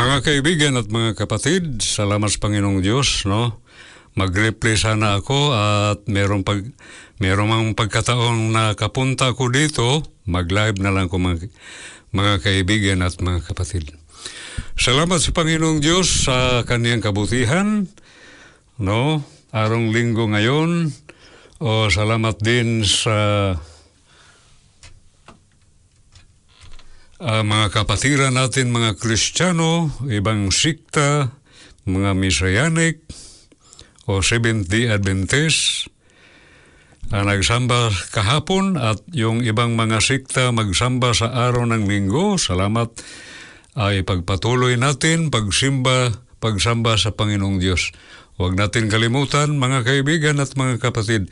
Mga kaibigan at mga kapatid, salamat sa Panginoong Diyos, no? Mag-replay sana ako at merong pag merong mang pagkataong nakapunta ko dito, mag-live na lang ko mga, mga kaibigan at mga kapatid. Salamat sa Panginoong Diyos sa kaniyang kabutihan, no? Arong linggo ngayon, o salamat din sa Ah, mga kapatiran natin, mga Kristiyano, ibang sikta, mga Messianic o Seventh-day Adventist, ah, nagsamba kahapon at yung ibang mga sikta magsamba sa araw ng linggo. Salamat ay pagpatuloy natin, pagsimba, pagsamba sa Panginoong Diyos. Huwag natin kalimutan, mga kaibigan at mga kapatid.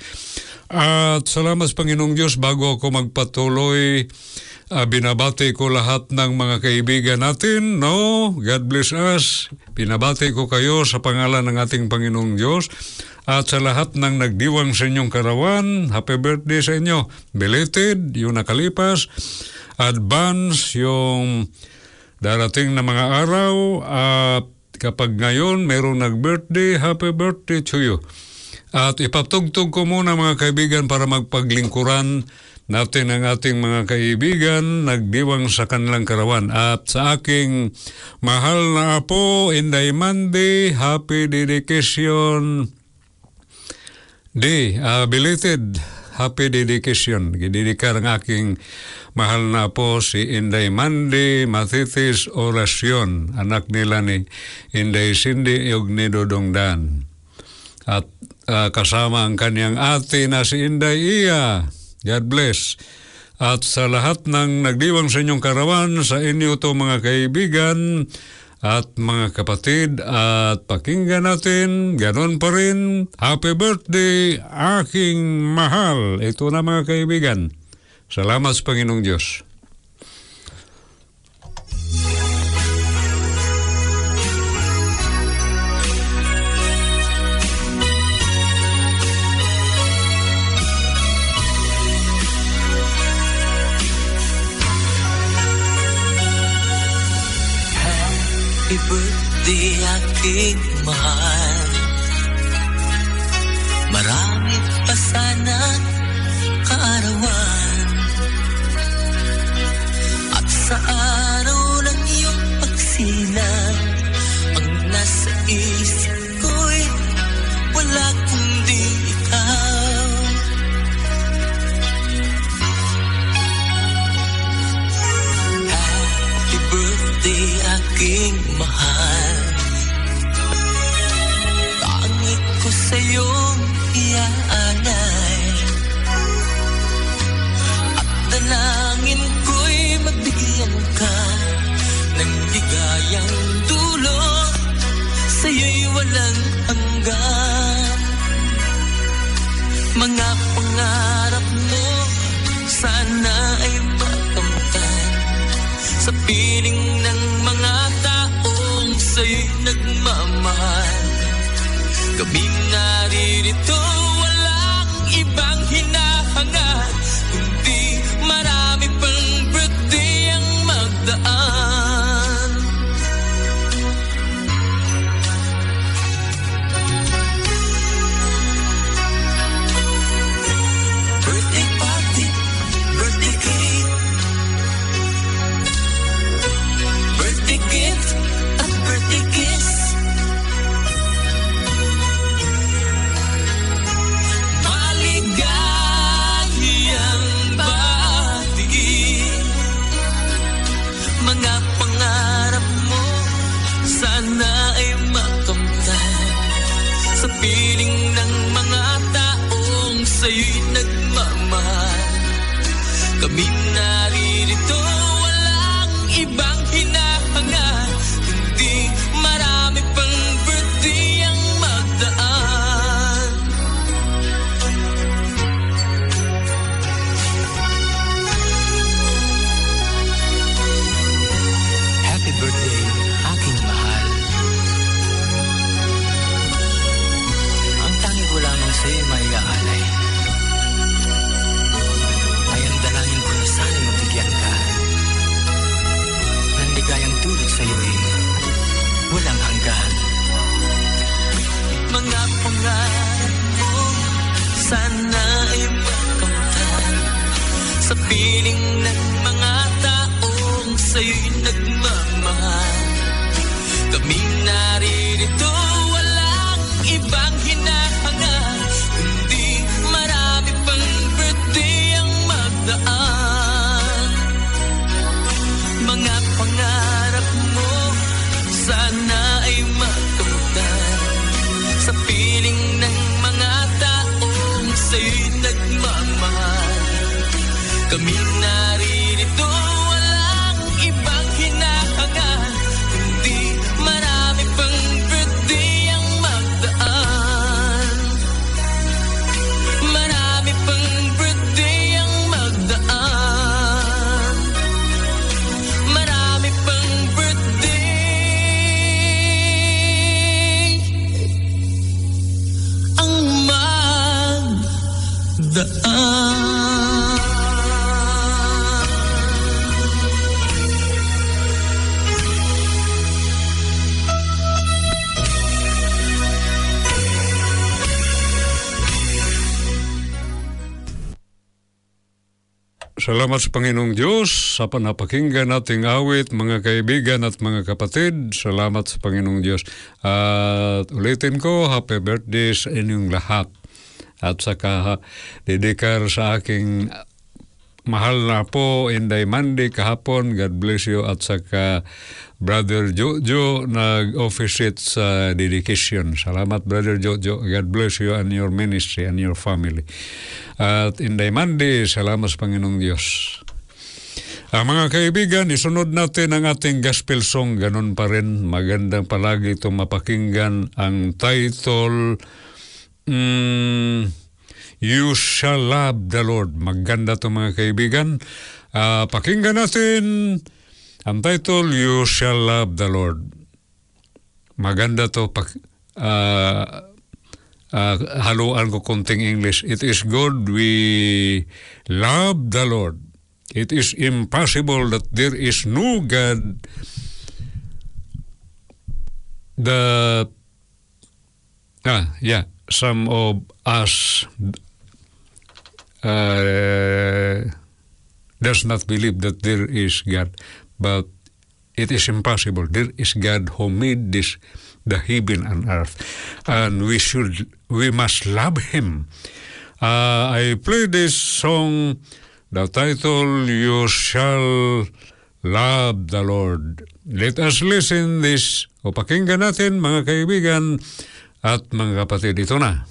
At salamat sa Panginoong Diyos, bago ako magpatuloy, Ah, binabati ko lahat ng mga kaibigan natin, no? God bless us. Binabati ko kayo sa pangalan ng ating Panginoong Diyos. At sa lahat ng nagdiwang sa inyong karawan, happy birthday sa inyo. Belated, yung nakalipas. Advance, yung darating na mga araw. At kapag ngayon mayroong nag-birthday, happy birthday to you. At ipatugtog ko muna mga kaibigan para magpaglingkuran natin ang ating mga kaibigan nagdiwang sa kanilang karawan. At sa aking mahal na apo, Inday Monday, happy dedication day, uh, belated happy dedication. Gididikar ang aking mahal na apo si Inday Monday Mathitis Orasyon, anak nila ni Inday Cindy ug ni Dodong Dan. At uh, kasama ang kanyang ate na si Inday Iya. God bless. At sa lahat ng nagdiwang sa inyong karawan, sa inyo to mga kaibigan at mga kapatid at pakinggan natin, ganon pa rin, happy birthday aking mahal. Ito na mga kaibigan. Salamat sa Panginoong Diyos. Happy birthday aking mahal. Marami pa sana kaarawan. At sa araw ng iyong pagsilang Ang nasa isip ko'y wala kundi ikaw. Happy birthday aking piling ng mga taong Sa'yo'y nagmamahal. Kaming naririto taong sa'yo'y Salamat sa Panginoong Diyos sa panapakinggan nating awit, mga kaibigan at mga kapatid. Salamat sa Panginoong Diyos. At ulitin ko, happy birthday sa inyong lahat. At saka didikar sa aking mahal na po Inday Monday kahapon. God bless you. At saka Brother Jojo nag-officiate sa dedication. Salamat Brother Jojo. God bless you and your ministry and your family. At Inday Monday, salamat sa Panginoong Diyos. Ang mga kaibigan, isunod natin ang ating gospel song. Ganun pa rin. Magandang palagi itong mapakinggan. Ang title, mm, You Shall Love the Lord. Maganda itong mga kaibigan. Ah, pakinggan natin ang title, You Shall Love the Lord. Maganda to pak ah, ah, haluan ko konting English. It is good we love the Lord. It is impossible that there is no God the ah yeah some of us uh, does not believe that there is God, but it is impossible. There is God who made this, the heaven and earth, and we should, we must love Him. Uh, I play this song. The title "You Shall Love the Lord." Let us listen this o pakinggan natin mga kaibigan at mga kapatid. Ito na.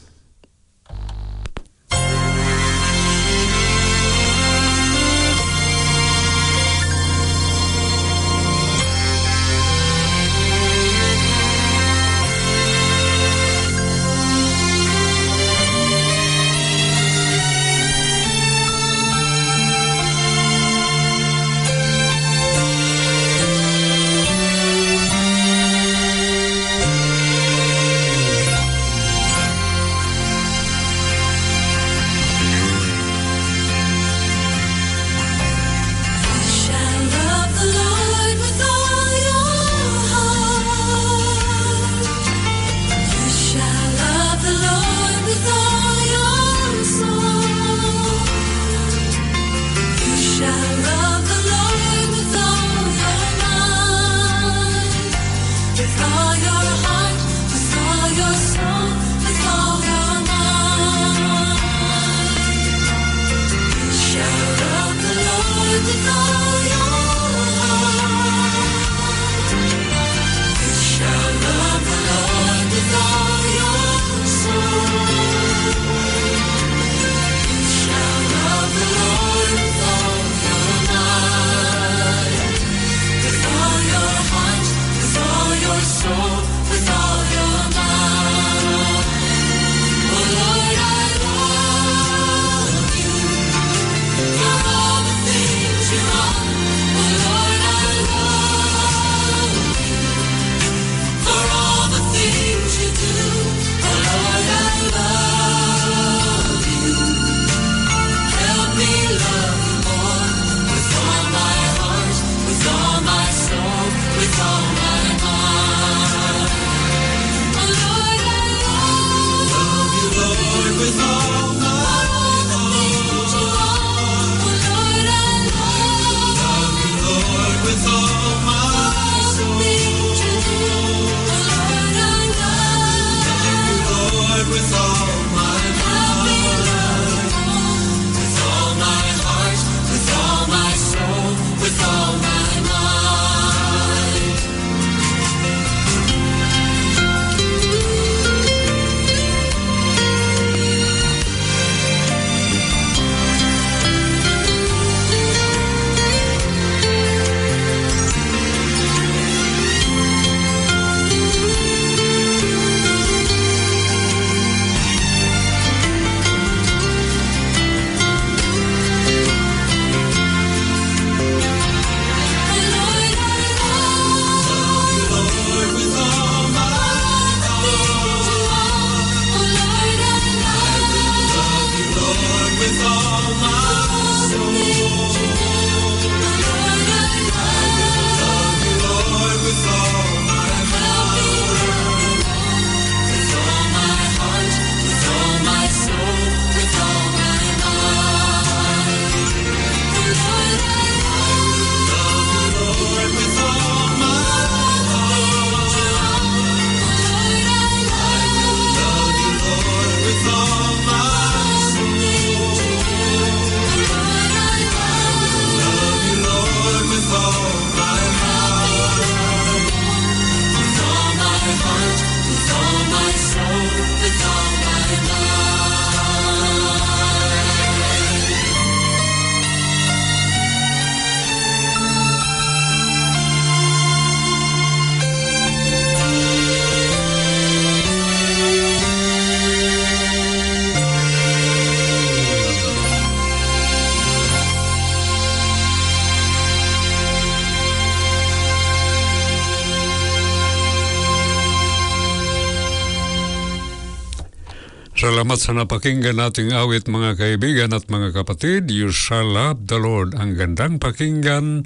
sa napakinggan nating awit mga kaibigan at mga kapatid, You Shall Love the Lord. Ang gandang pakinggan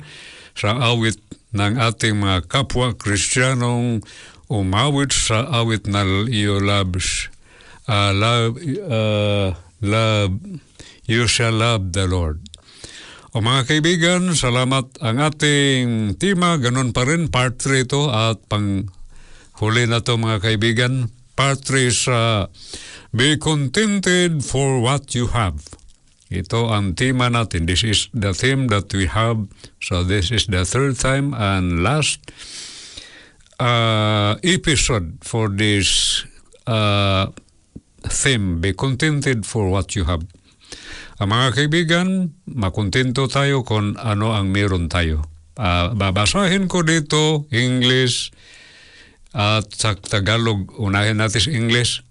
sa awit ng ating mga kapwa Kristiyanong umawit sa awit na You Loves. Uh, love, uh, love, You Shall Love the Lord. O mga kaibigan, salamat ang ating tema. Ganun pa rin, part 3 ito at pang huli na to mga kaibigan. Patricia. Uh, be contented for what you have. Ito ang tema natin. This is the theme that we have. So this is the third time and last uh, episode for this uh, theme. Be contented for what you have. Ang mga kaibigan, makontento tayo kung ano ang meron tayo. Uh, babasahin ko dito English at sa Tagalog. Unahin natin sa English.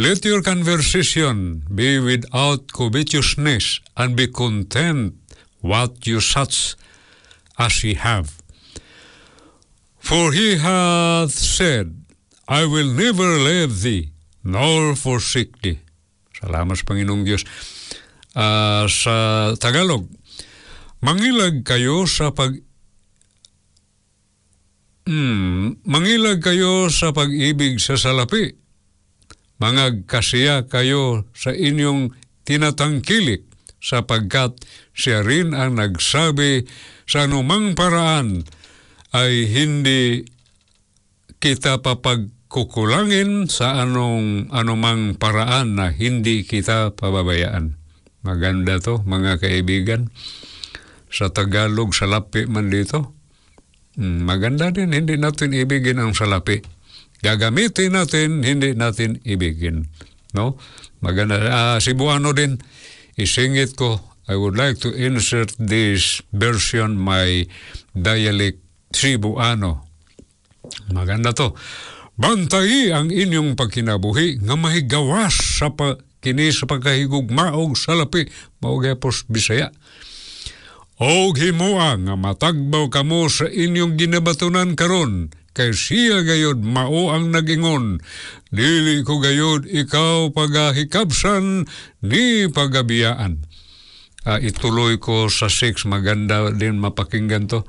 Let your conversation be without covetousness and be content what you such as ye have. For he hath said, I will never leave thee, nor forsake thee. Salamat sa Panginoong Diyos. Ah, sa Tagalog, mangilag kayo sa pag Hmm, mangilag kayo sa pag-ibig sa salapi. Mga kasiya kayo sa inyong tinatangkilik sapagkat siya rin ang nagsabi sa anumang paraan ay hindi kita papagkukulangin sa anong anumang paraan na hindi kita pababayaan. Maganda to, mga kaibigan. Sa Tagalog, salapi man dito. Hmm, maganda din, hindi natin ibigin ang salapi. Gagamitin natin, hindi natin ibigin. No? Maganda. Ah, Cebuano din, isingit ko, I would like to insert this version, my dialect Cebuano. Maganda to. Bantayi ang inyong pagkinabuhi nga mahigawas sa pa, kini sa pagkahigugmaog sa lapi. Maugapos Bisaya. Og himoa nga matagbaw kamo sa inyong ginabatunan karon kay siya gayod mao ang nagingon. Dili ko gayod ikaw pagahikabsan ni pagabiyaan. Ah, ituloy ko sa 6 maganda din mapakinggan to.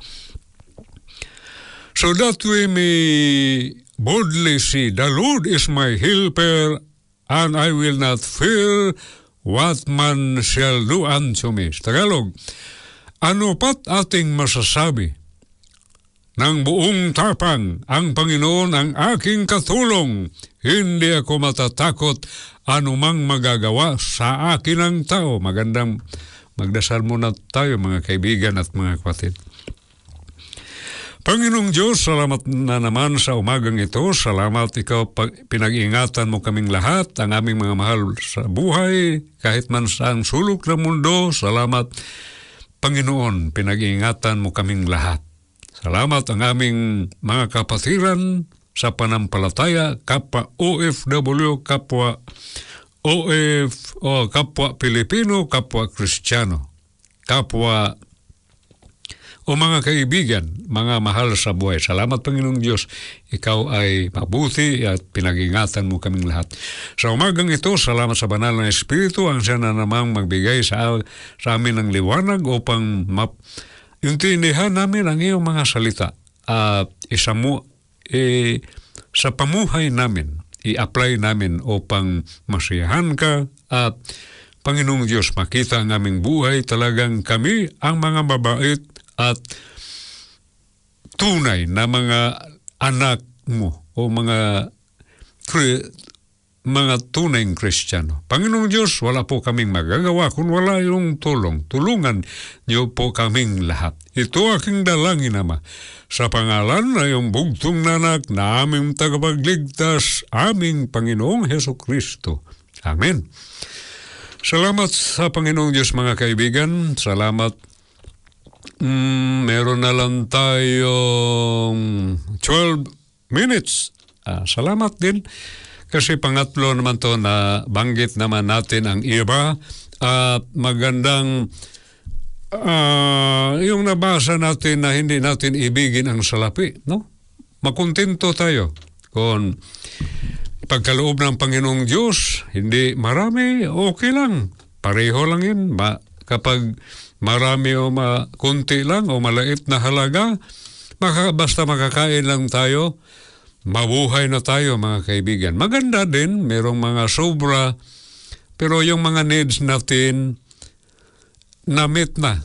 So that we may boldly see the Lord is my helper and I will not fear what man shall do unto me. Sa Tagalog, ano pat ating masasabi? Nang buong tapang, ang Panginoon ang aking katulong. Hindi ako matatakot anumang magagawa sa akin ang tao. Magandang magdasal muna tayo mga kaibigan at mga kapatid. Panginoong Diyos, salamat na naman sa umagang ito. Salamat ikaw pinag-ingatan mo kaming lahat, ang aming mga mahal sa buhay, kahit man sa ang sulok ng mundo. Salamat, Panginoon, pinag-ingatan mo kaming lahat. Salamat ang aming mga kapatiran sa panampalataya, kapwa OFW, kapwa OF, o kapwa Pilipino, kapwa Kristiyano, kapwa o mga kaibigan, mga mahal sa buhay. Salamat Panginoong Diyos, ikaw ay mabuti at pinag-ingatan mo kaming lahat. Sa umagang ito, salamat sa banal na Espiritu ang siya na namang magbigay sa, sa amin ng liwanag upang map, intindihan namin ang iyong mga salita at isa mo eh, sa pamuhay namin, i-apply namin upang masiyahan ka at Panginoong Diyos, makita ang aming buhay talagang kami ang mga mabait at tunay na mga anak mo o mga mga tunay Kristiyano. Panginoong Diyos, wala po kaming magagawa kung wala yung tulong. Tulungan niyo po kaming lahat. Ito aking dalangin, Ama. Sa pangalan na yung bugtong nanak na aming tagapagligtas, aming Panginoong Heso Kristo. Amen. Salamat sa Panginoong Diyos mga kaibigan. Salamat Mm, meron na lang tayong 12 minutes. Ah, salamat din. Kasi pangatlo naman to na banggit naman natin ang iba at magandang ah, yung nabasa natin na hindi natin ibigin ang salapi, no? Makontento tayo kung pagkaloob ng Panginoong Diyos, hindi marami, okay lang. Pareho lang yun. Ma, kapag marami o ma, kunti lang o malait na halaga, maka, basta makakain lang tayo, mabuhay na tayo mga kaibigan. Maganda din, merong mga sobra, pero yung mga needs natin, na-meet na,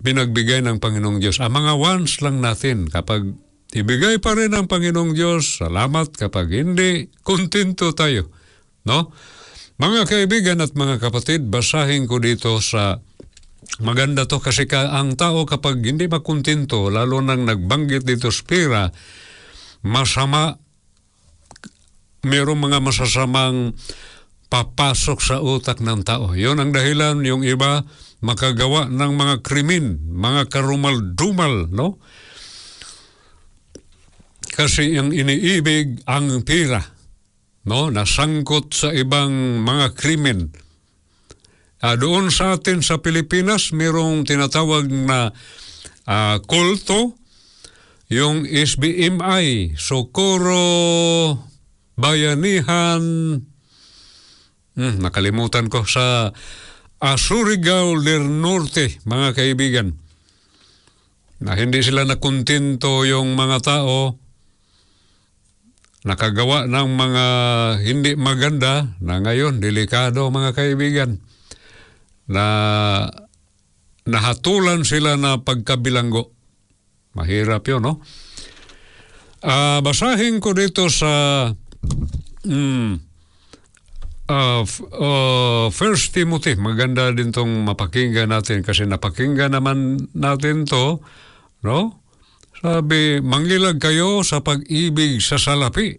binagbigay ng Panginoong Diyos. Ang mga wants lang natin, kapag ibigay pa rin ng Panginoong Diyos, salamat. Kapag hindi, kontento tayo. No? Mga kaibigan at mga kapatid, basahin ko dito sa maganda to kasi ka, ang tao kapag hindi makontento, lalo nang nagbanggit dito sa pera, masama, mayroong mga masasamang papasok sa utak ng tao. Yon ang dahilan yung iba makagawa ng mga krimen, mga karumal-dumal, no? Kasi ang iniibig ang pira, no? Nasangkot sa ibang mga krimen. Ah, doon sa atin sa Pilipinas, mayroong tinatawag na ah, kulto, yung SBMI, Socorro Bayanihan, hmm, nakalimutan ko, sa Asurigao del Norte, mga kaibigan. Na hindi sila nakontento yung mga tao, nakagawa ng mga hindi maganda na ngayon, delikado mga kaibigan, na nahatulan sila na pagkabilanggo. Mahirap yun, no? Ah, basahin ko dito sa mm, f- ah, First Timothy. Maganda din tong mapakinggan natin kasi napakinggan naman natin to, no? Sabi, mangilag kayo sa pag-ibig sa salapi.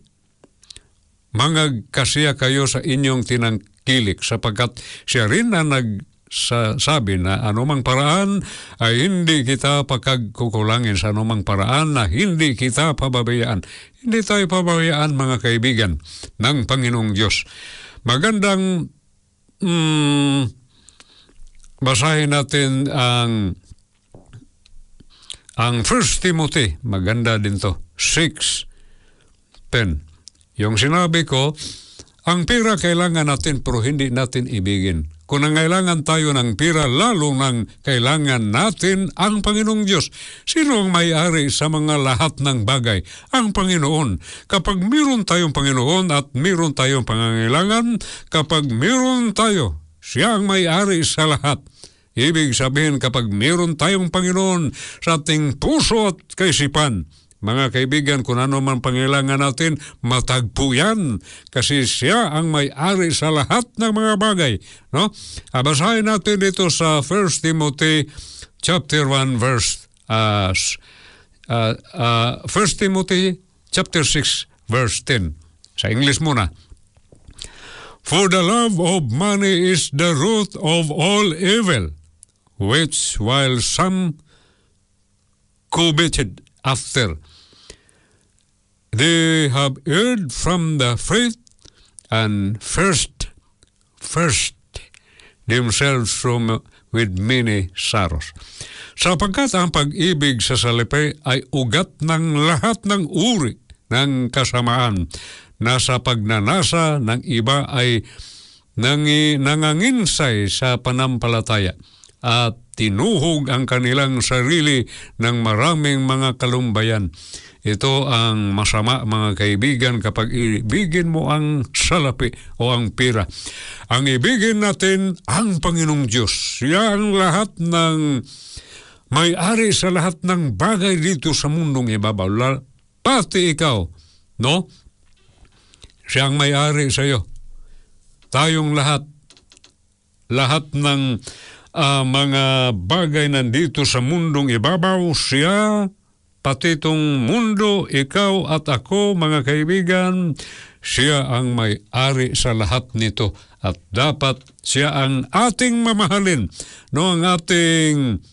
Mangag kasiya kayo sa inyong tinangkilik sapagkat siya rin na nag sa, sabi na anumang paraan ay hindi kita pagkagkukulangin sa anumang paraan na hindi kita pababayaan. Hindi tayo pababayaan mga kaibigan ng Panginoong Diyos. Magandang mm, basahin natin ang ang 1 Timothy, maganda din to, 6, 10. Yung sinabi ko, ang pira kailangan natin pero hindi natin ibigin. Kung nangailangan tayo ng pira, lalo nang kailangan natin ang Panginoong Diyos. Sino ang may-ari sa mga lahat ng bagay? Ang Panginoon. Kapag meron tayong Panginoon at meron tayong pangangailangan, kapag meron tayo, siya ang may-ari sa lahat. Ibig sabihin kapag meron tayong Panginoon sa ating puso at kaisipan, mga kaibigan, kung ano man pangailangan natin, matagpo yan. Kasi siya ang may-ari sa lahat ng mga bagay. No? Ah, Basahin natin dito sa 1 Timothy chapter 1 verse uh, uh, uh, 1 Timothy chapter 6 verse 10. Sa English muna. For the love of money is the root of all evil, which while some coveted after, they have erred from the faith and first, first themselves from with many sorrows. Sapagkat ang pag-ibig sa salipay ay ugat ng lahat ng uri ng kasamaan na sa pagnanasa ng iba ay nangi, nanganginsay sa panampalataya at tinuhog ang kanilang sarili ng maraming mga kalumbayan. Ito ang masama mga kaibigan kapag ibigin mo ang salapi o ang pira. Ang ibigin natin ang Panginoong Diyos. Siya ang lahat ng may-ari sa lahat ng bagay dito sa mundong ibabaw. Pati ikaw, no? Siya ang may-ari sa iyo. Tayong lahat, lahat ng ah, mga bagay nandito sa mundong ibabaw, siya, pati itong mundo, ikaw at ako, mga kaibigan, siya ang may-ari sa lahat nito at dapat siya ang ating mamahalin. No, ang ating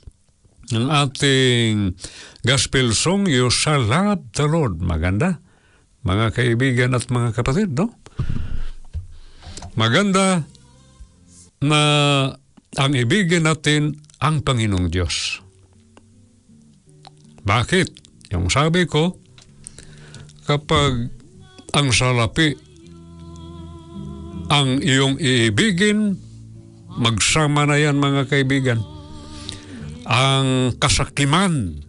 ang ating gospel song, You Shall Love the Lord. Maganda, mga kaibigan at mga kapatid, no? Maganda na ang ibigin natin ang Panginoong Diyos. Bakit? Yung sabi ko, kapag ang salapi ang iyong iibigin, magsama na yan mga kaibigan. Ang kasakiman,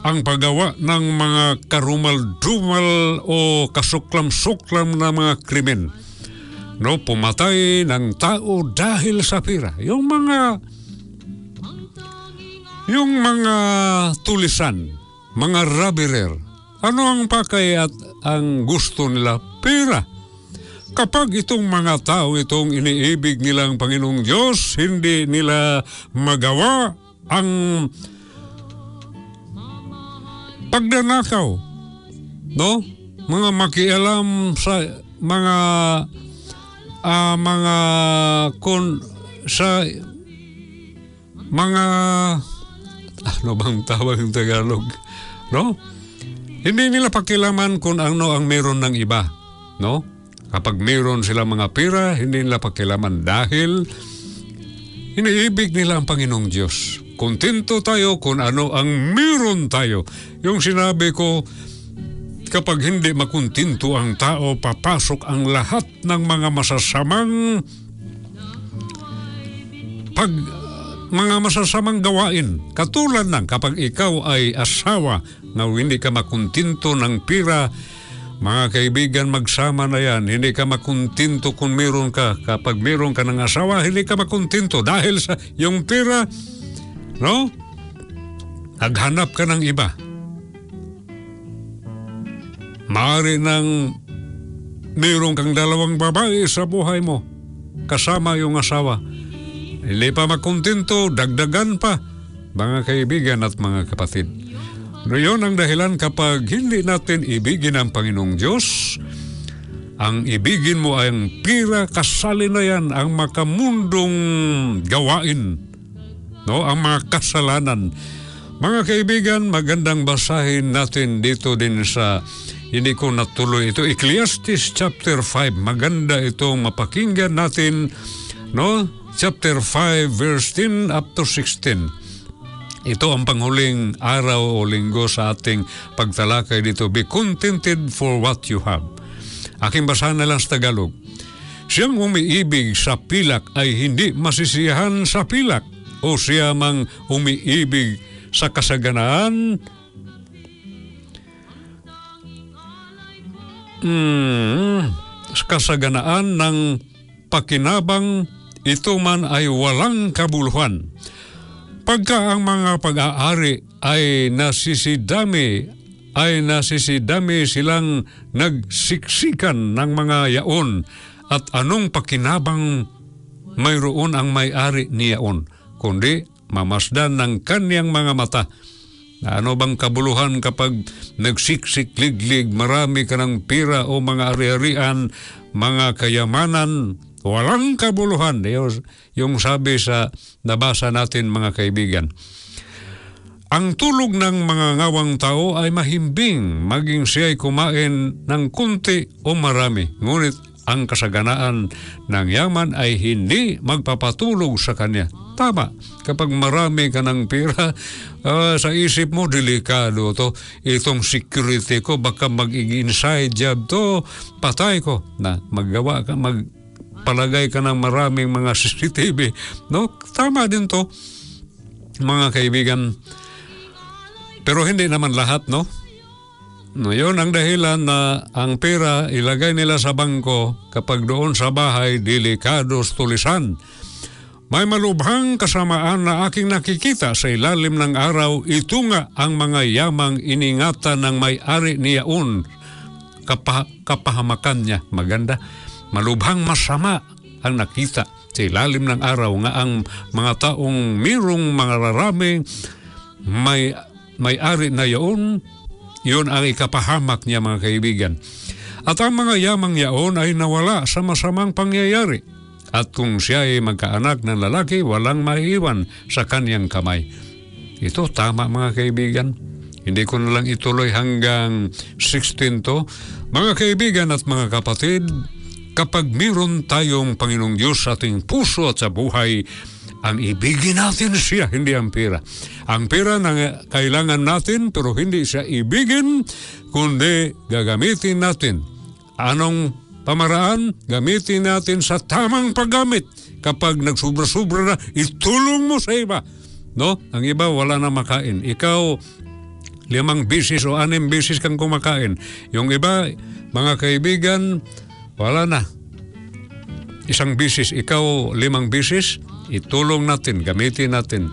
ang paggawa ng mga karumal-dumal o kasuklam-suklam na mga krimen. No, pumatay ng tao dahil sa pira. Yung mga yung mga tulisan, mga rabirer, ano ang pakay at ang gusto nila? Pera. kapag itong mga tao itong iniibig nilang Panginoong Diyos, hindi nila magawa ang pagdanakaw, no? Mga makialam sa mga ah, mga kon sa mga ano bang tawag ng Tagalog, no? Hindi nila pakilaman kung ano ang meron ng iba, no? Kapag meron sila mga pera, hindi nila pakilaman dahil iniibig nila ang Panginoong Diyos. Kontento tayo kung ano ang meron tayo. Yung sinabi ko, kapag hindi makuntinto ang tao, papasok ang lahat ng mga masasamang pag mga masasamang gawain. Katulad ng kapag ikaw ay asawa na hindi ka makuntinto ng pira, mga kaibigan, magsama na yan. Hindi ka makuntinto kung meron ka. Kapag meron ka ng asawa, hindi ka makuntinto dahil sa yung pira, no? Naghanap ka ng iba. Maaari nang meron kang dalawang babae sa buhay mo. Kasama yung asawa. Hindi pa makontento, dagdagan pa. Mga kaibigan at mga kapatid. No, yun ang dahilan kapag hindi natin ibigin ang Panginoong Diyos, ang ibigin mo ay ang pira, kasali na yan, ang makamundong gawain, no? ang mga kasalanan. Mga kaibigan, magandang basahin natin dito din sa hindi ko natuloy ito. Ecclesiastes chapter 5. Maganda itong mapakinggan natin. No? Chapter 5 verse 10 up to 16. Ito ang panghuling araw o linggo sa ating pagtalakay dito. Be contented for what you have. Aking basahan na lang sa Tagalog. Siyang umiibig sa pilak ay hindi masisiyahan sa pilak o siya mang umiibig sa kasaganaan mm, sa kasaganaan ng pakinabang ito man ay walang kabuluhan. Pagka ang mga pag-aari ay nasisidami, ay nasisidami silang nagsiksikan ng mga yaon at anong pakinabang mayroon ang may-ari ni yaon, kundi mamasdan ng kanyang mga mata. Ano bang kabuluhan kapag nagsiksik-liglig, marami ka ng pira o mga ari-arian, mga kayamanan, walang kabuluhan. Yung, yung sabi sa nabasa natin mga kaibigan. Ang tulog ng mga ngawang tao ay mahimbing, maging siya ay kumain ng kunti o marami. Ngunit ang kasaganaan ng yaman ay hindi magpapatulog sa kanya. Tama, kapag marami ka ng pera, ah, sa isip mo, delikado to. Itong security ko, baka mag-inside job to, patay ko. Na, maggawa ka, mag, palagay ka ng maraming mga CCTV. No? Tama din to, mga kaibigan. Pero hindi naman lahat, no? No, yun ang dahilan na ang pera ilagay nila sa bangko kapag doon sa bahay delikados tulisan. May malubhang kasamaan na aking nakikita sa ilalim ng araw, ito nga ang mga yamang iningatan ng may-ari ni Yaon. Kapa, kapahamakan niya, maganda. Malubhang masama ang nakita sa ilalim ng araw nga ang mga taong mirong mga rarami may may-ari na yaon, yun ang ikapahamak niya mga kaibigan. At ang mga yamang yaon ay nawala sa masamang pangyayari. At kung siya ay magkaanak ng lalaki, walang maiiwan sa kanyang kamay. Ito tama mga kaibigan. Hindi ko na lang ituloy hanggang 16 to. Mga kaibigan at mga kapatid, kapag meron tayong Panginoong Diyos sa ating puso at sa buhay, ang ibigin natin siya, hindi ang pera. Ang pera na kailangan natin pero hindi siya ibigin, kundi gagamitin natin. Anong pamaraan? Gamitin natin sa tamang paggamit. Kapag nagsubra-subra na, itulong mo sa iba. No? Ang iba wala na makain. Ikaw, limang bisis o anim bisis kang kumakain. Yung iba, mga kaibigan, wala na. Isang bisis, ikaw limang bisis, itulong natin, gamitin natin.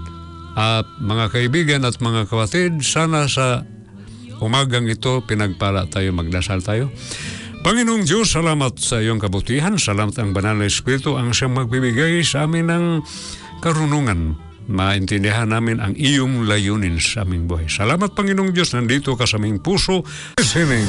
At mga kaibigan at mga kapatid, sana sa umagang ito, pinagpala tayo, magdasal tayo. Panginoong Diyos, salamat sa iyong kabutihan. Salamat ang banal na Espiritu ang siyang magbibigay sa amin ng karunungan. Maintindihan namin ang iyong layunin sa aming buhay. Salamat Panginoong Diyos, nandito ka sa aming puso. Listening.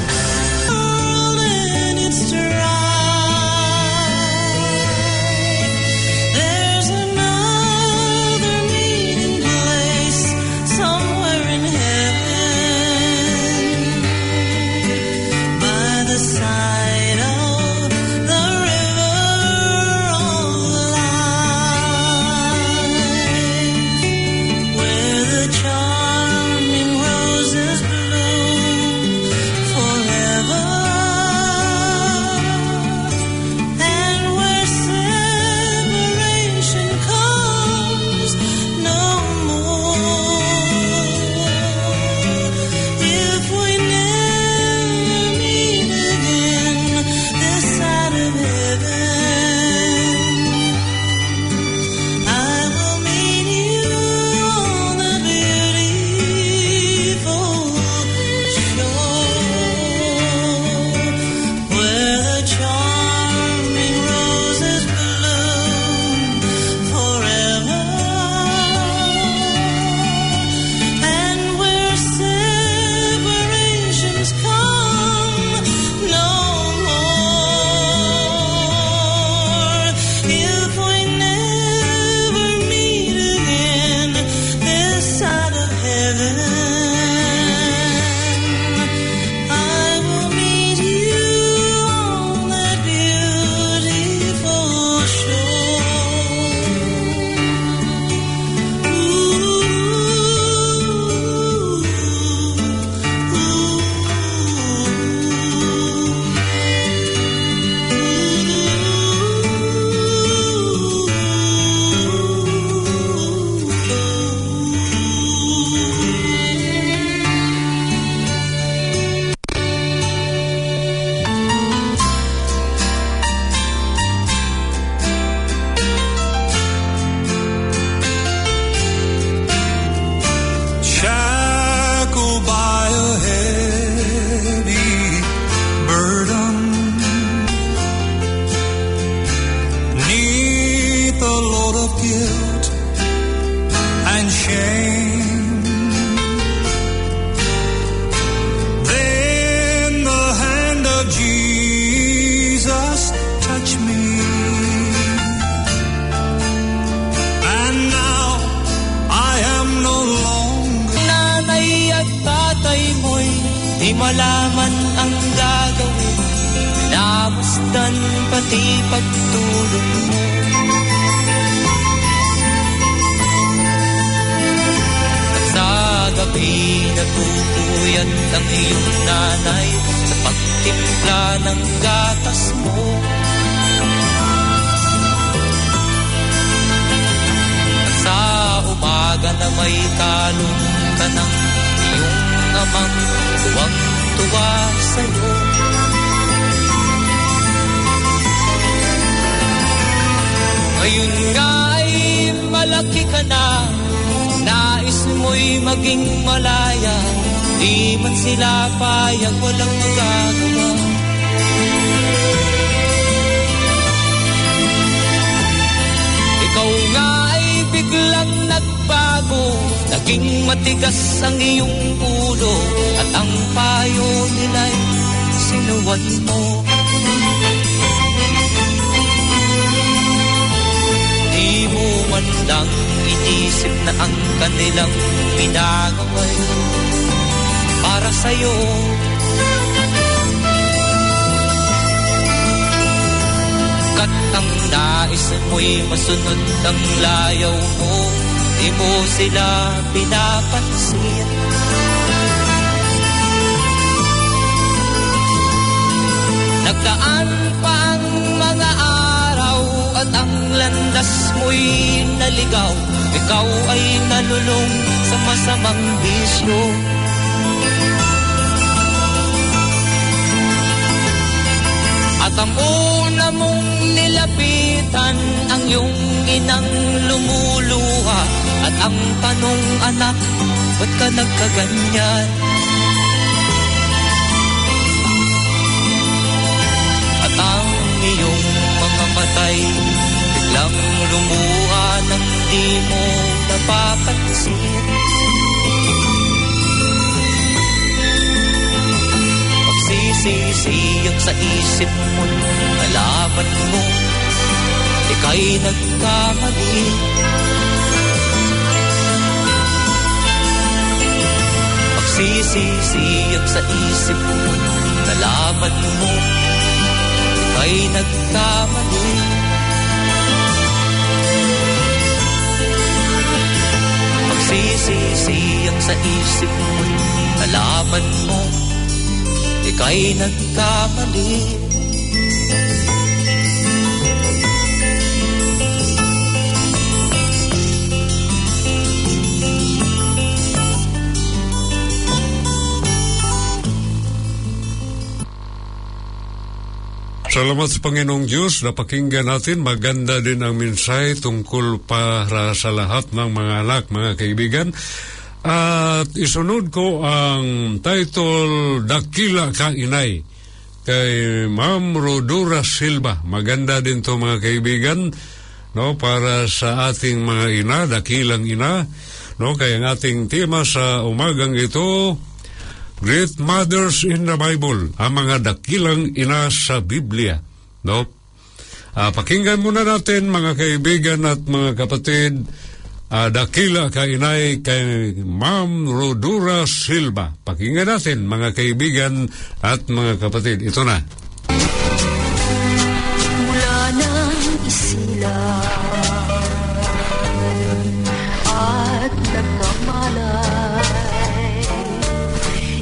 Payag walang magagawa. Ikaw nga ay biglang nagbago Naging matigas ang iyong ulo At ang payo nila'y sinuwat mo Di mo man lang inisip na ang kanilang pinagaway Para sa'yo nais mo'y masunod ang layaw mo. Di mo sila pinapansin. Nagdaan pa ang mga araw At ang landas mo'y naligaw. Ikaw ay nalulong sa masamang bisyo At ang una mong nilapitan ang iyong inang lumuluha At ang tanong anak, ba't ka nagkaganyan? ang iyong mga matay Biglang lumuha nang di mo napapansin Magsisisiyag sa isip mo Nalaman mo Ika'y nagkamali. Magsisisiyag sa isip mo Nalaman mo Ika'y nagkamali. Magsisisiyag sa isip mo Nalaman mo Ika'y nagkamali Salamat sa Panginoong Diyos. Napakinggan natin. Maganda din ang minsay tungkol para sa lahat ng mga anak, mga kaibigan. At isunod ko ang title Dakila Ka Inay kay Ma'am Rodora Silva. Maganda din to mga kaibigan no para sa ating mga ina, dakilang ina. No kay ang ating tema sa umagang ito Great Mothers in the Bible, ang mga dakilang ina sa Biblia. No? Ah, pakinggan muna natin mga kaibigan at mga kapatid, ah, dakila ka inay kay Ma'am Rodura Silva. Pakinggan natin mga kaibigan at mga kapatid. Ito na. mula ng isilang at nagmamalay.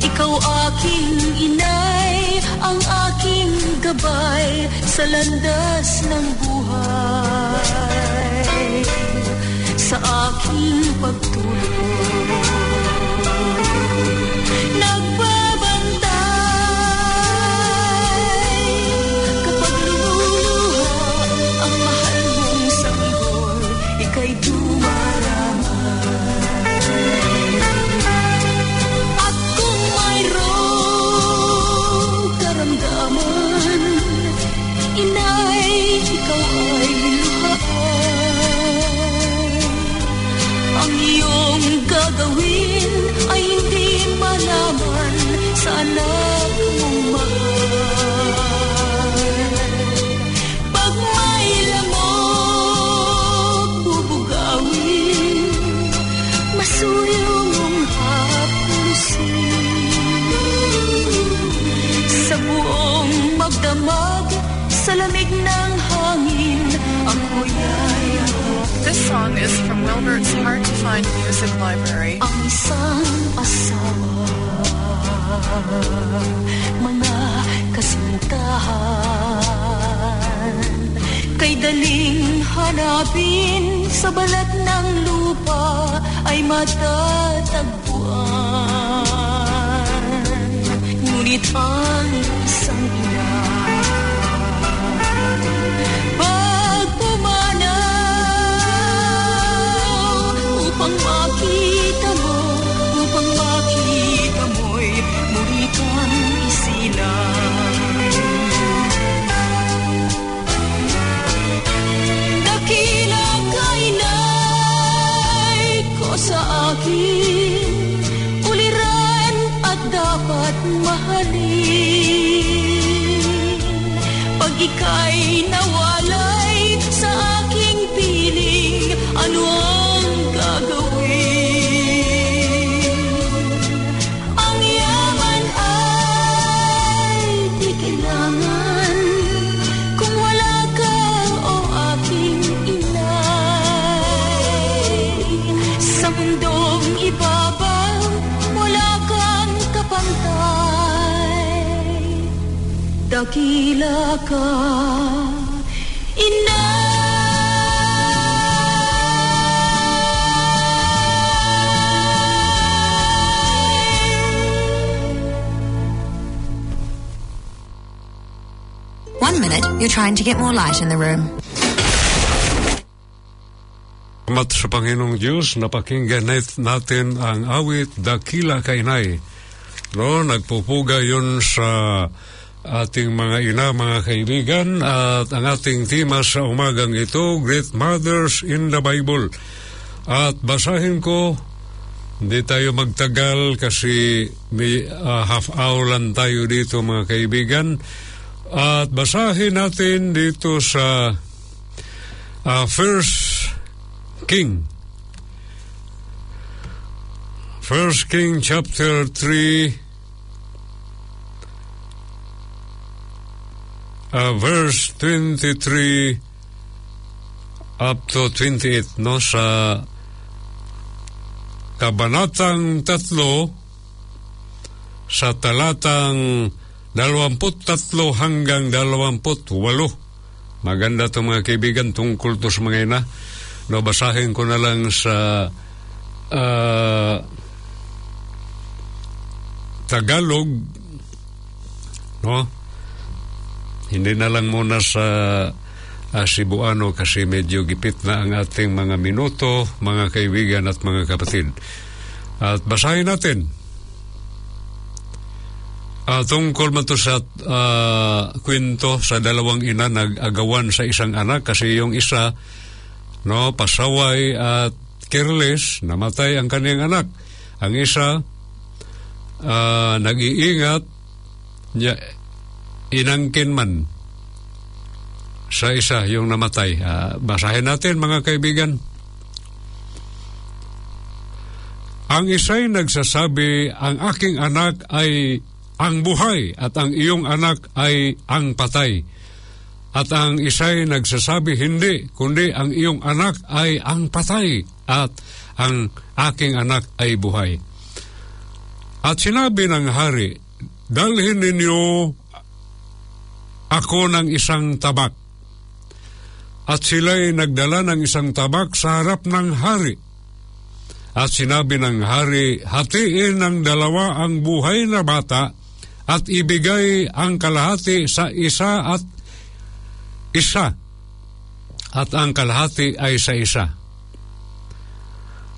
Ikaw aking inay, ang aking gabay sa landas ng buhay. Sa aking gagawin ay hindi malaman sa anak mong mahal. Pag may lamok, bubugawin, masuyo mong haplusin. Sa buong magdamag, sa lamig ng hangin, ang huyaya This song is from Wilbert's Hard to Find Music Library. ang isang asawa mga kasintahan kay daling hanapin sa balat ng lupa ay matatagpuan ngunit ang isang ina upang makita mo, upang makita mo'y muli kang Dakila ka, One minute, you're trying to get more light in the room. Salamat sa Panginoong Diyos, napakinggan nat- natin ang awit Dakila Kainay. No, nagpupuga yun sa ating mga ina, mga kaibigan, at ang ating tema sa umagang ito, Great Mothers in the Bible. At basahin ko, hindi tayo magtagal kasi may ah, half hour lang tayo dito mga kaibigan. At basahin natin dito sa ah, First King. First King chapter 3 uh, verse 23 up to 28 no sa kabanatang tatlo sa talatang 23 hanggang 28 maganda to mga kaibigan tungkol to sa mga ina. No basahin ko na lang sa ah, Tagalog. No hindi na lang muna sa ah, Cebuano kasi medyo gipit na ang ating mga minuto, mga kaibigan at mga kapatid. At basahin natin. Ah, tungkol man to sa ah, kwento sa dalawang ina nag-agawan sa isang anak kasi yung isa no pasaway at careless namatay ang kaniyang anak ang isa ah, nag-iingat niya inangkin man sa isa yung namatay. Ah, basahin natin mga kaibigan. Ang isa'y nagsasabi, ang aking anak ay ang buhay at ang iyong anak ay ang patay. At ang isa'y nagsasabi, hindi, kundi ang iyong anak ay ang patay at ang aking anak ay buhay. At sinabi ng hari, dalhin ninyo ako ng isang tabak. At sila'y nagdala ng isang tabak sa harap ng hari. At sinabi ng hari, hatiin ng dalawa ang buhay na bata at ibigay ang kalahati sa isa at isa. At ang kalahati ay sa isa.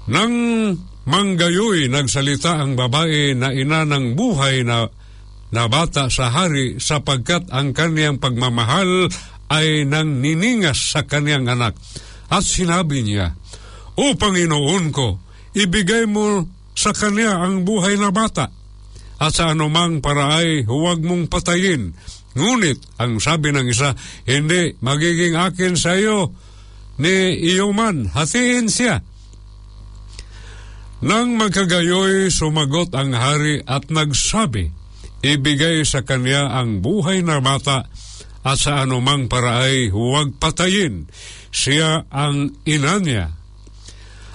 Nang manggayoy nagsalita ang babae na ina ng buhay na na bata sa hari sapagkat ang kaniyang pagmamahal ay nang niningas sa kaniyang anak. At sinabi niya, O Panginoon ko, ibigay mo sa kanya ang buhay na bata. At sa anumang paraay, huwag mong patayin. Ngunit, ang sabi ng isa, hindi, magiging akin sa iyo ni iyo man, hatiin siya. Nang magkagayoy, sumagot ang hari at nagsabi, ibigay sa kanya ang buhay na bata at sa anumang paraay huwag patayin. Siya ang ina niya.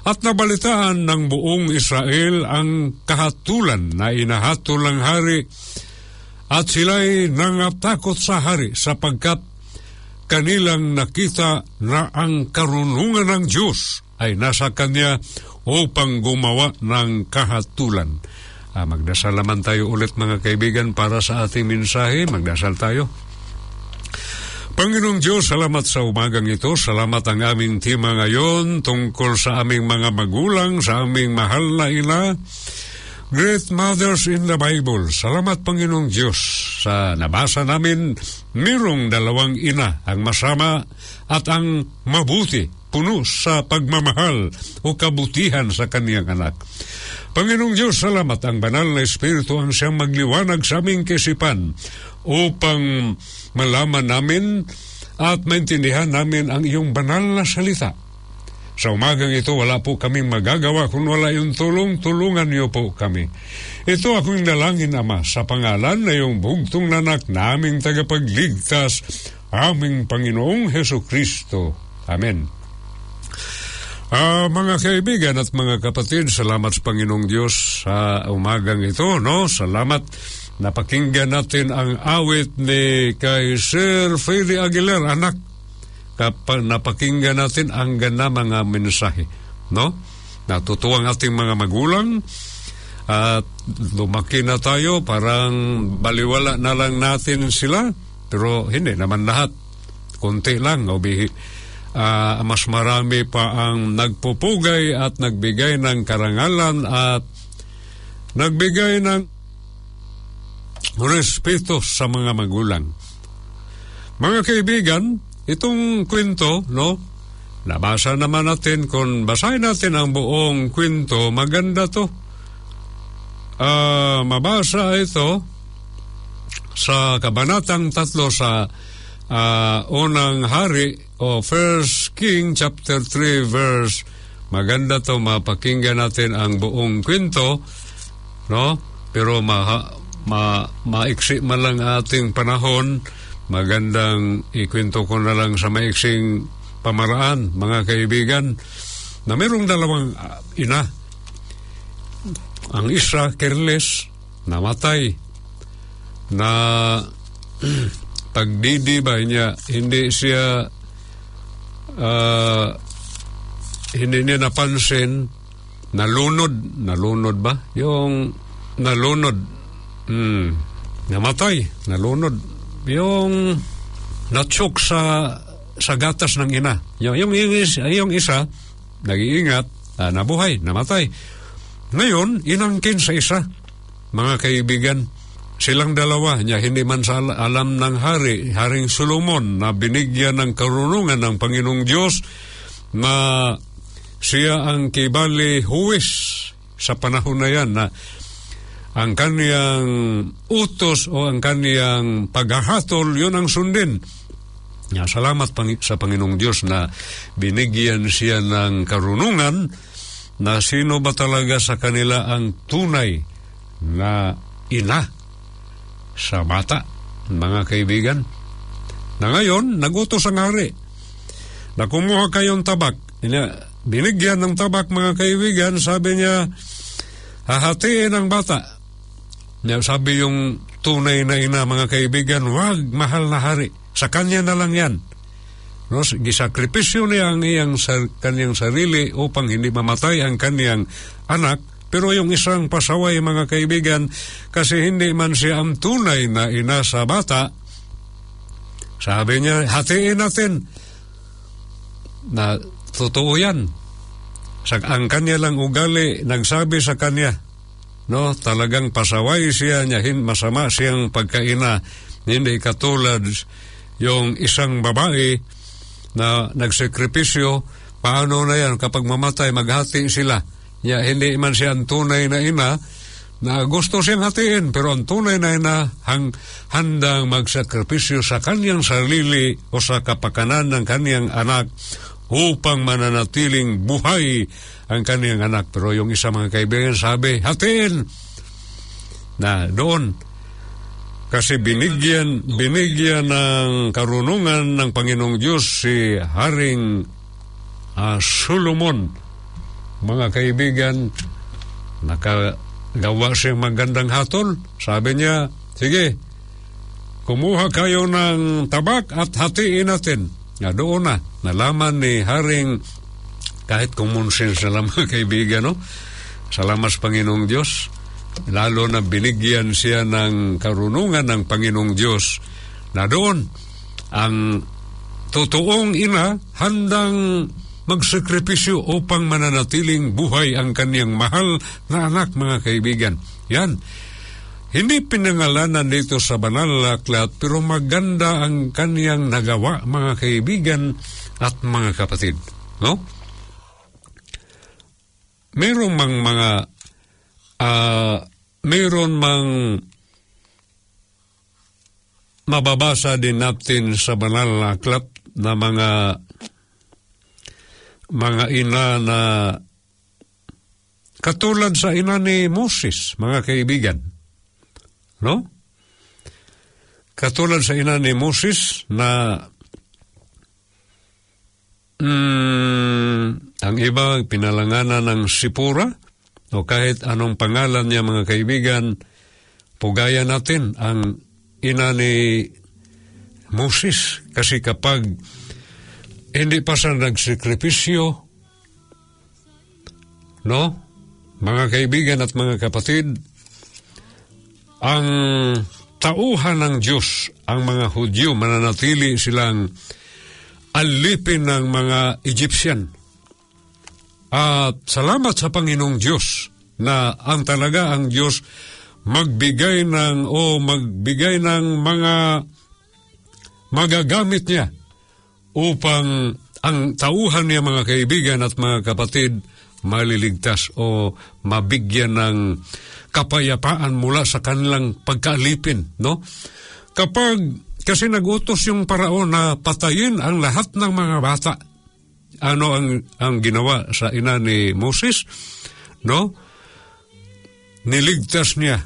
At nabalitaan ng buong Israel ang kahatulan na inahatol ng hari at sila'y nangatakot sa hari sapagkat kanilang nakita na ang karunungan ng Diyos ay nasa kanya upang gumawa ng kahatulan. Ah, magdasal naman tayo ulit mga kaibigan para sa ating mensahe. Magdasal tayo. Panginoong Diyos, salamat sa umagang ito. Salamat ang aming tema ngayon tungkol sa aming mga magulang, sa aming mahal na ina. Great Mothers in the Bible. Salamat Panginoong Diyos sa nabasa namin mirong dalawang ina, ang masama at ang mabuti, puno sa pagmamahal o kabutihan sa kaniyang anak. Panginoong Diyos, salamat ang banal na Espiritu ang siyang magliwanag sa aming kisipan upang malaman namin at maintindihan namin ang iyong banal na salita. Sa umagang ito, wala po kaming magagawa kung wala yung tulong, tulungan niyo po kami. Ito akong dalangin, Ama, sa pangalan na yung bugtong nanak naming tagapagligtas, aming Panginoong Heso Kristo. Amen. Ah, mga kaibigan at mga kapatid, salamat sa Panginoong Diyos sa umagang ito, no? Salamat napakinggan natin ang awit ni kay Sir Freddy Aguilar, anak. Kapag napakinggan natin ang ganda mga mensahe, no? Natutuwa ang ating mga magulang at lumaki na tayo, parang baliwala na lang natin sila, pero hindi naman lahat. Kunti lang, o bihi, Ah, mas marami pa ang nagpupugay at nagbigay ng karangalan at nagbigay ng respeto sa mga magulang. Mga kaibigan, itong kwento, no? Nabasa naman natin, kung basahin natin ang buong kwento, maganda to. Ah, mabasa ito sa kabanatang tatlo sa ah, unang hari o First King chapter 3 verse. Maganda to mapakinggan natin ang buong kwento no? Pero ma, ma maiksi man lang ating panahon magandang ikwento ko na lang sa maiksing pamaraan mga kaibigan na mayroong dalawang ah, ina. Ang isa careless namatay na pagdidiba niya. Hindi siya ah, hindi niya napansin nalunod nalunod ba? Yung nalunod hmm, namatay nalunod. Yung natsok sa sa gatas ng ina. Yung, yung, yung, yung isa nag-iingat ah, nabuhay namatay. Ngayon inangkin sa isa mga kaibigan silang dalawa niya hindi man sa al- alam ng hari Haring Solomon na binigyan ng karunungan ng Panginoong Diyos na siya ang kibali huwis sa panahon na yan na ang kaniyang utos o ang kaniyang paghahatol yun ang sundin. Ya, salamat sa Panginoong Diyos na binigyan siya ng karunungan na sino ba talaga sa kanila ang tunay na ina sa bata, mga kaibigan. Na ngayon, nagutos ang hari na kumuha kayong tabak. Binigyan ng tabak, mga kaibigan, sabi niya, hahatiin ang bata. Sabi yung tunay na ina, mga kaibigan, wag, mahal na hari. Sa kanya na lang yan. No, gisakripisyo niya ang iyang sa, kanyang sarili upang hindi mamatay ang kanyang anak. Pero yung isang pasaway, mga kaibigan, kasi hindi man siya ang tunay na ina sa bata, sabi niya, hatiin natin na totoo yan. Sa, ang kanya lang ugali, nagsabi sa kanya, no, talagang pasaway siya niya, masama siyang pagkaina, hindi katulad yung isang babae na nagsekripisyo, paano na yan kapag mamatay, maghati sila. Ya, hindi man siya ang tunay na ina na gusto siyang hatiin, pero ang tunay na ina hang, handang magsakripisyo sa kanyang sarili o sa kapakanan ng kanyang anak upang mananatiling buhay ang kanyang anak. Pero yung isa mga kaibigan sabi, hatiin! Na doon, kasi binigyan, binigyan ng karunungan ng Panginoong Diyos si Haring ah, Solomon. Mga kaibigan, nakagawa siyang magandang hatol. Sabi niya, sige, kumuha kayo ng tabak at hatiin natin. Nga doon na, nalaman ni Haring, kahit na lang mga kaibigan, no? Salamat sa Panginoong Diyos. Lalo na binigyan siya ng karunungan ng Panginoong Diyos na doon ang totoong ina handang magsakripisyo upang mananatiling buhay ang kanyang mahal na anak, mga kaibigan. Yan. Hindi pinangalanan dito sa banal na aklat, pero maganda ang kanyang nagawa, mga kaibigan at mga kapatid. No? Merong mang mga ah mayroon mang mababasa din natin sa banal na aklat na mga mga ina na katulad sa ina ni Moses, mga kaibigan. No? Katulad sa ina ni Moses na mm, ang iba pinalanganan ng Sipura o kahit anong pangalan niya mga kaibigan, pugaya natin ang ina ni Moses kasi kapag hindi pa siya nagsekripisyo, no? Mga kaibigan at mga kapatid, ang tauhan ng Diyos, ang mga Hudyo, mananatili silang alipin ng mga Egyptian. At salamat sa Panginoong Diyos na ang talaga ang Diyos magbigay ng o magbigay ng mga magagamit niya upang ang tauhan niya mga kaibigan at mga kapatid maliligtas o mabigyan ng kapayapaan mula sa kanilang pagkaalipin, no? Kapag kasi nagutos yung paraon na patayin ang lahat ng mga bata. Ano ang ang ginawa sa ina ni Moses? No? Niligtas niya.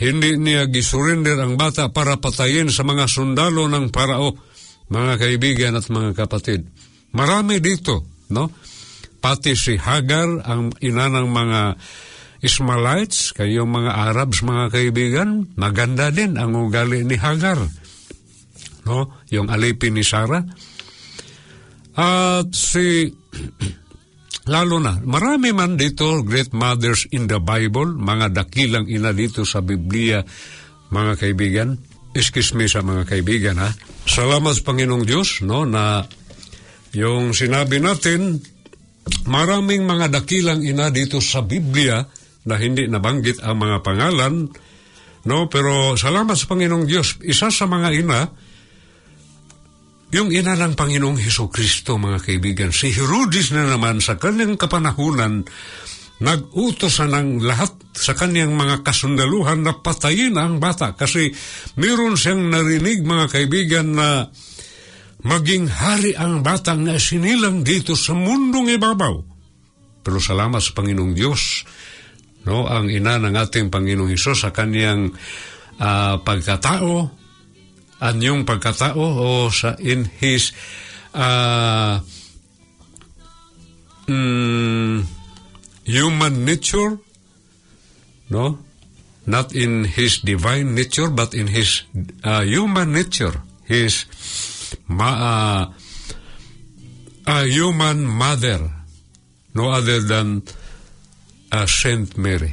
Hindi niya gisurrender ang bata para patayin sa mga sundalo ng parao, mga kaibigan at mga kapatid. Marami dito, no? Pati si Hagar, ang ina ng mga Ismailites, kayong mga Arabs, mga kaibigan, maganda din ang ugali ni Hagar. No? Yung alipin ni Sarah. At si, lalo na, marami man dito great mothers in the Bible, mga dakilang ina dito sa Biblia, mga kaibigan. Excuse me sa mga kaibigan, ha? Salamat sa Panginoong Diyos, no, na yung sinabi natin, maraming mga dakilang ina dito sa Biblia na hindi nabanggit ang mga pangalan, no? Pero salamat sa Panginoong Diyos, isa sa mga ina, yung ina ng Panginoong Heso Kristo, mga kaibigan, si Herodes na naman sa kanyang kapanahunan, nag-utos na ng lahat sa kanyang mga kasundaluhan na patayin ang bata kasi meron siyang narinig, mga kaibigan, na maging hari ang batang na sinilang dito sa mundong ibabaw. Pero salamat sa Panginoong Diyos, no, ang ina ng ating Panginoong Hesus sa kanyang ah, pagkatao, anyong pagkatao o sa in his uh, mm, human nature, no? Not in his divine nature, but in his uh, human nature, his ma, uh, a human mother, no other than uh, Saint Mary.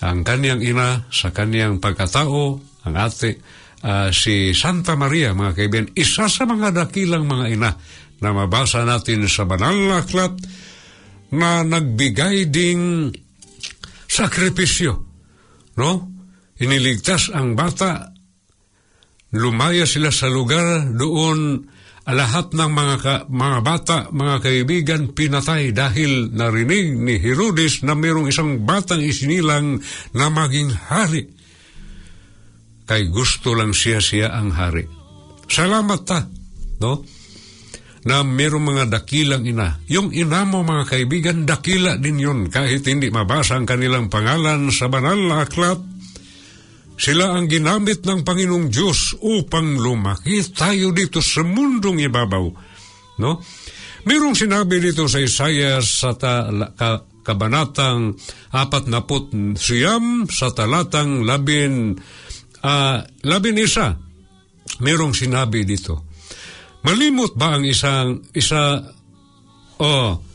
Ang kanyang ina sa kanyang pagkatao, ang ate, ah, si Santa Maria, mga kaibigan, isa sa mga dakilang mga ina na mabasa natin sa banal na aklat na nagbigay ding sakripisyo. No? Iniligtas ang bata, lumaya sila sa lugar doon lahat ng mga, ka- mga bata, mga kaibigan, pinatay dahil narinig ni Herodes na mayroong isang batang isinilang na maging hari kay gusto lang siya siya ang hari. Salamat ta, no? Na mayroong mga dakilang ina. Yung ina mo mga kaibigan, dakila din yun kahit hindi mabasa ang kanilang pangalan sa banal na aklat. Sila ang ginamit ng Panginoong Diyos upang lumaki tayo dito sa mundong ibabaw. No? Mayroong sinabi dito sa Isaiah sa ta, ka, kabanatang apat na put siyam sa talatang labin ah, labin isa. Mayroong sinabi dito. Malimot ba ang isang isa oh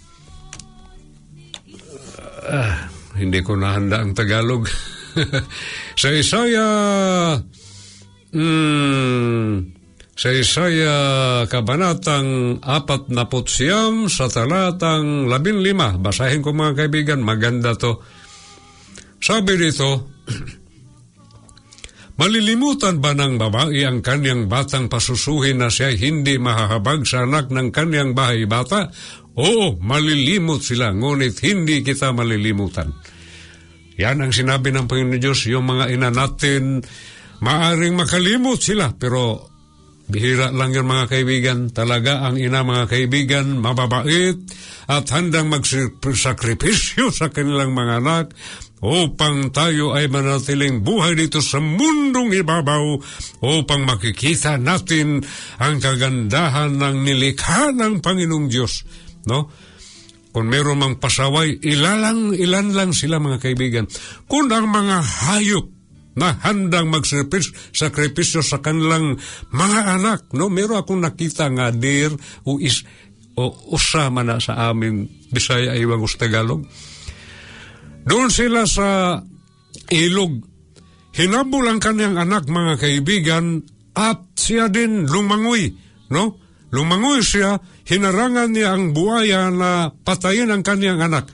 ah, hindi ko nahanda ang Tagalog. sa Isaya mm, sa Isaya kabanatang apat na putsiyam sa talatang labin lima. Basahin ko mga kaibigan, maganda to. Sabi dito, Malilimutan ba ng babae ang kanyang batang pasusuhin na siya hindi mahahabag sa anak ng kanyang bahay bata? Oo, malilimot sila, ngunit hindi kita malilimutan. Yan ang sinabi ng Panginoon Diyos, yung mga ina natin, maaring makalimot sila, pero bihira lang yun mga kaibigan. Talaga ang ina mga kaibigan, mababait at handang magsakripisyo sa kanilang mga anak upang tayo ay manatiling buhay dito sa mundong ibabaw upang makikita natin ang kagandahan ng nilikha ng Panginoong Diyos. No? Kung meron mang pasaway, ilalang, ilan lang sila mga kaibigan. Kung ang mga hayop na handang magsakripisyo sa kanilang mga anak, no? Meron akong nakita nga deer o is o usama na sa amin Bisaya ay Iwangus Tagalog. Doon sila sa ilog. Hinabol ang kanyang anak, mga kaibigan, at siya din lumangoy, no? Lumangoy siya, hinarangan niya ang buhaya na patayin ang kanyang anak.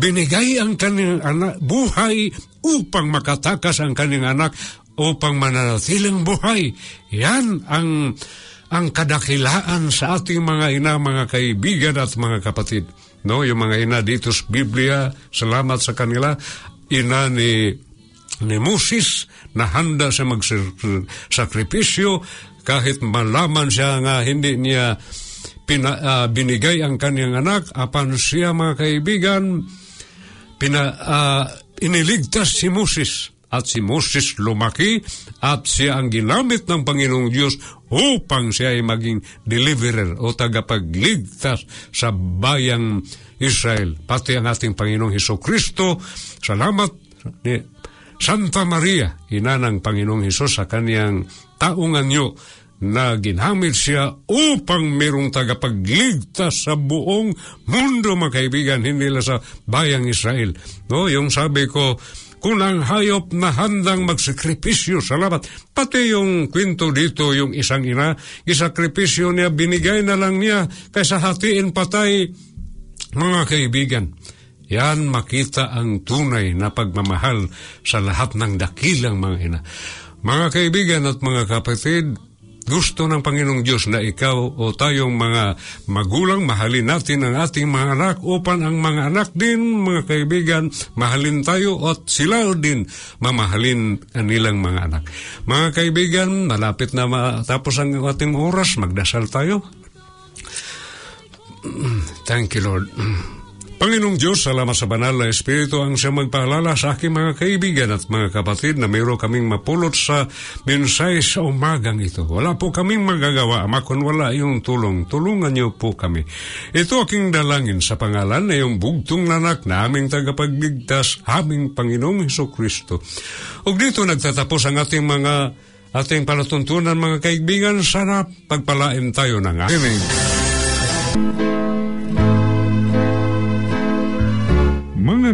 Binigay ang kanyang anak, buhay upang makatakas ang kanyang anak upang mananatiling buhay. Yan ang ang kadakilaan sa ating mga ina, mga kaibigan at mga kapatid. No, yung mga ina dito sa Biblia, salamat sa kanila. Ina ni ni Moses na handa sa magsakripisyo kahit malaman siya nga hindi niya pina, ah, binigay ang kanyang anak apan siya mga kaibigan pina, ah, iniligtas si Moses at si Moses lumaki at siya ang ginamit ng Panginoong Diyos upang siya ay maging deliverer o tagapagligtas sa bayang Israel. Pati ang ating Panginoong Heso Kristo, salamat ni Santa Maria, ina ng Panginoong Hesus sa kaniyang taong anyo na ginamit siya upang merong tagapagligtas sa buong mundo, mga kaibigan, hindi lang sa bayang Israel. No, yung sabi ko, kung ang hayop na handang magsakripisyo, salamat. Pati yung kwento dito, yung isang ina, isakripisyo niya, binigay na lang niya kaysa hatiin patay, mga kaibigan. Yan makita ang tunay na pagmamahal sa lahat ng dakilang mga ina. Mga kaibigan at mga kapatid, gusto ng Panginoong Diyos na ikaw o tayong mga magulang, mahalin natin ang ating mga anak upang ang mga anak din, mga kaibigan, mahalin tayo at sila din mamahalin ang nilang mga anak. Mga kaibigan, malapit na matapos ang ating oras, magdasal tayo. Thank you, Lord. Panginoong Diyos, salamat sa banal na Espiritu ang siyang magpaalala sa aking mga kaibigan at mga kapatid na mayroon kaming mapulot sa mensahe sa umagang ito. Wala po kaming magagawa, ama, kung wala iyong tulong. Tulungan niyo po kami. Ito aking dalangin sa pangalan na iyong bugtong nanak na aming tagapagligtas, aming Panginoong Heso Kristo. Ug dito nagtatapos ang ating mga ating palatuntunan mga kaibigan. Sana pagpalain tayo ng aming.